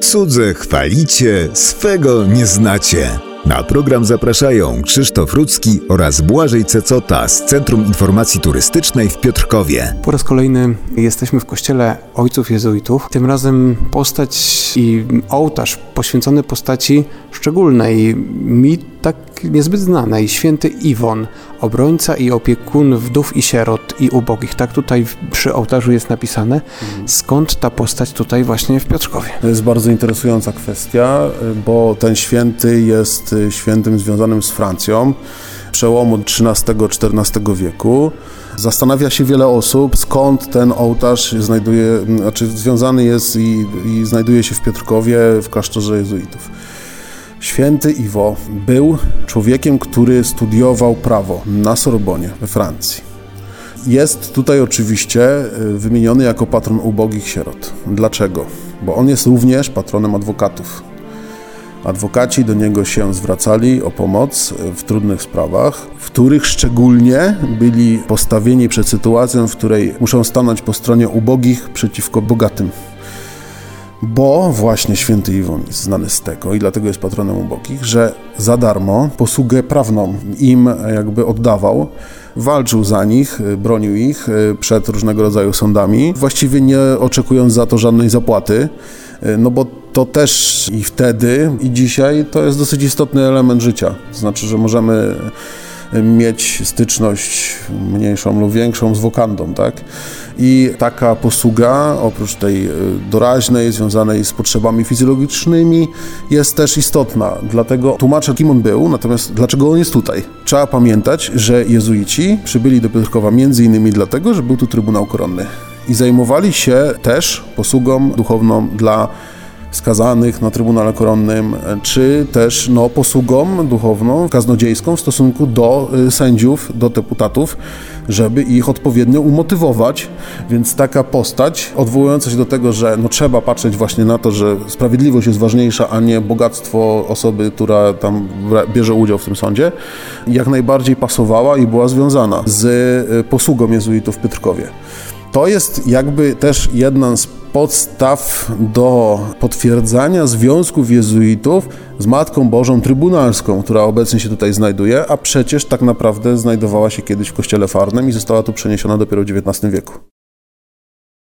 Cudze chwalicie, swego nie znacie. Na program zapraszają Krzysztof Rudzki oraz Błażej Cecota z Centrum Informacji Turystycznej w Piotrkowie. Po raz kolejny jesteśmy w kościele ojców jezuitów. Tym razem postać i ołtarz poświęcony postaci szczególnej, mi tak niezbyt znanej, święty Iwon, obrońca i opiekun wdów i sierot i ubogich. Tak tutaj przy ołtarzu jest napisane. Skąd ta postać tutaj właśnie w Piotrkowie? To jest bardzo interesująca kwestia, bo ten święty jest świętym związanym z Francją przełomu XIII-XIV wieku. Zastanawia się wiele osób, skąd ten ołtarz znajduje, znaczy związany jest i, i znajduje się w Piotrkowie w klasztorze jezuitów. Święty Iwo był człowiekiem, który studiował prawo na Sorbonie we Francji. Jest tutaj oczywiście wymieniony jako patron ubogich sierot. Dlaczego? Bo on jest również patronem adwokatów. Adwokaci do niego się zwracali o pomoc w trudnych sprawach, w których szczególnie byli postawieni przed sytuacją, w której muszą stanąć po stronie ubogich przeciwko bogatym. Bo właśnie święty Iwon jest znany z tego i dlatego jest patronem ubogich, że za darmo posługę prawną im jakby oddawał, walczył za nich, bronił ich przed różnego rodzaju sądami, właściwie nie oczekując za to żadnej zapłaty, no bo to też i wtedy, i dzisiaj to jest dosyć istotny element życia. To znaczy, że możemy mieć styczność mniejszą lub większą z wokandą, tak? I taka posługa, oprócz tej doraźnej, związanej z potrzebami fizjologicznymi, jest też istotna. Dlatego tłumaczę, kim on był, natomiast dlaczego on jest tutaj. Trzeba pamiętać, że jezuici przybyli do Piotrkowa innymi dlatego, że był tu Trybunał Koronny i zajmowali się też posługą duchowną dla skazanych na Trybunale Koronnym, czy też no, posługą duchowną, kaznodziejską w stosunku do sędziów, do deputatów, żeby ich odpowiednio umotywować. Więc taka postać, odwołująca się do tego, że no, trzeba patrzeć właśnie na to, że sprawiedliwość jest ważniejsza, a nie bogactwo osoby, która tam bierze udział w tym sądzie, jak najbardziej pasowała i była związana z posługą jezuitów w Piotrkowie. To jest jakby też jedna z podstaw do potwierdzania związków jezuitów z Matką Bożą Trybunalską, która obecnie się tutaj znajduje, a przecież tak naprawdę znajdowała się kiedyś w kościele Farnym i została tu przeniesiona dopiero w XIX wieku.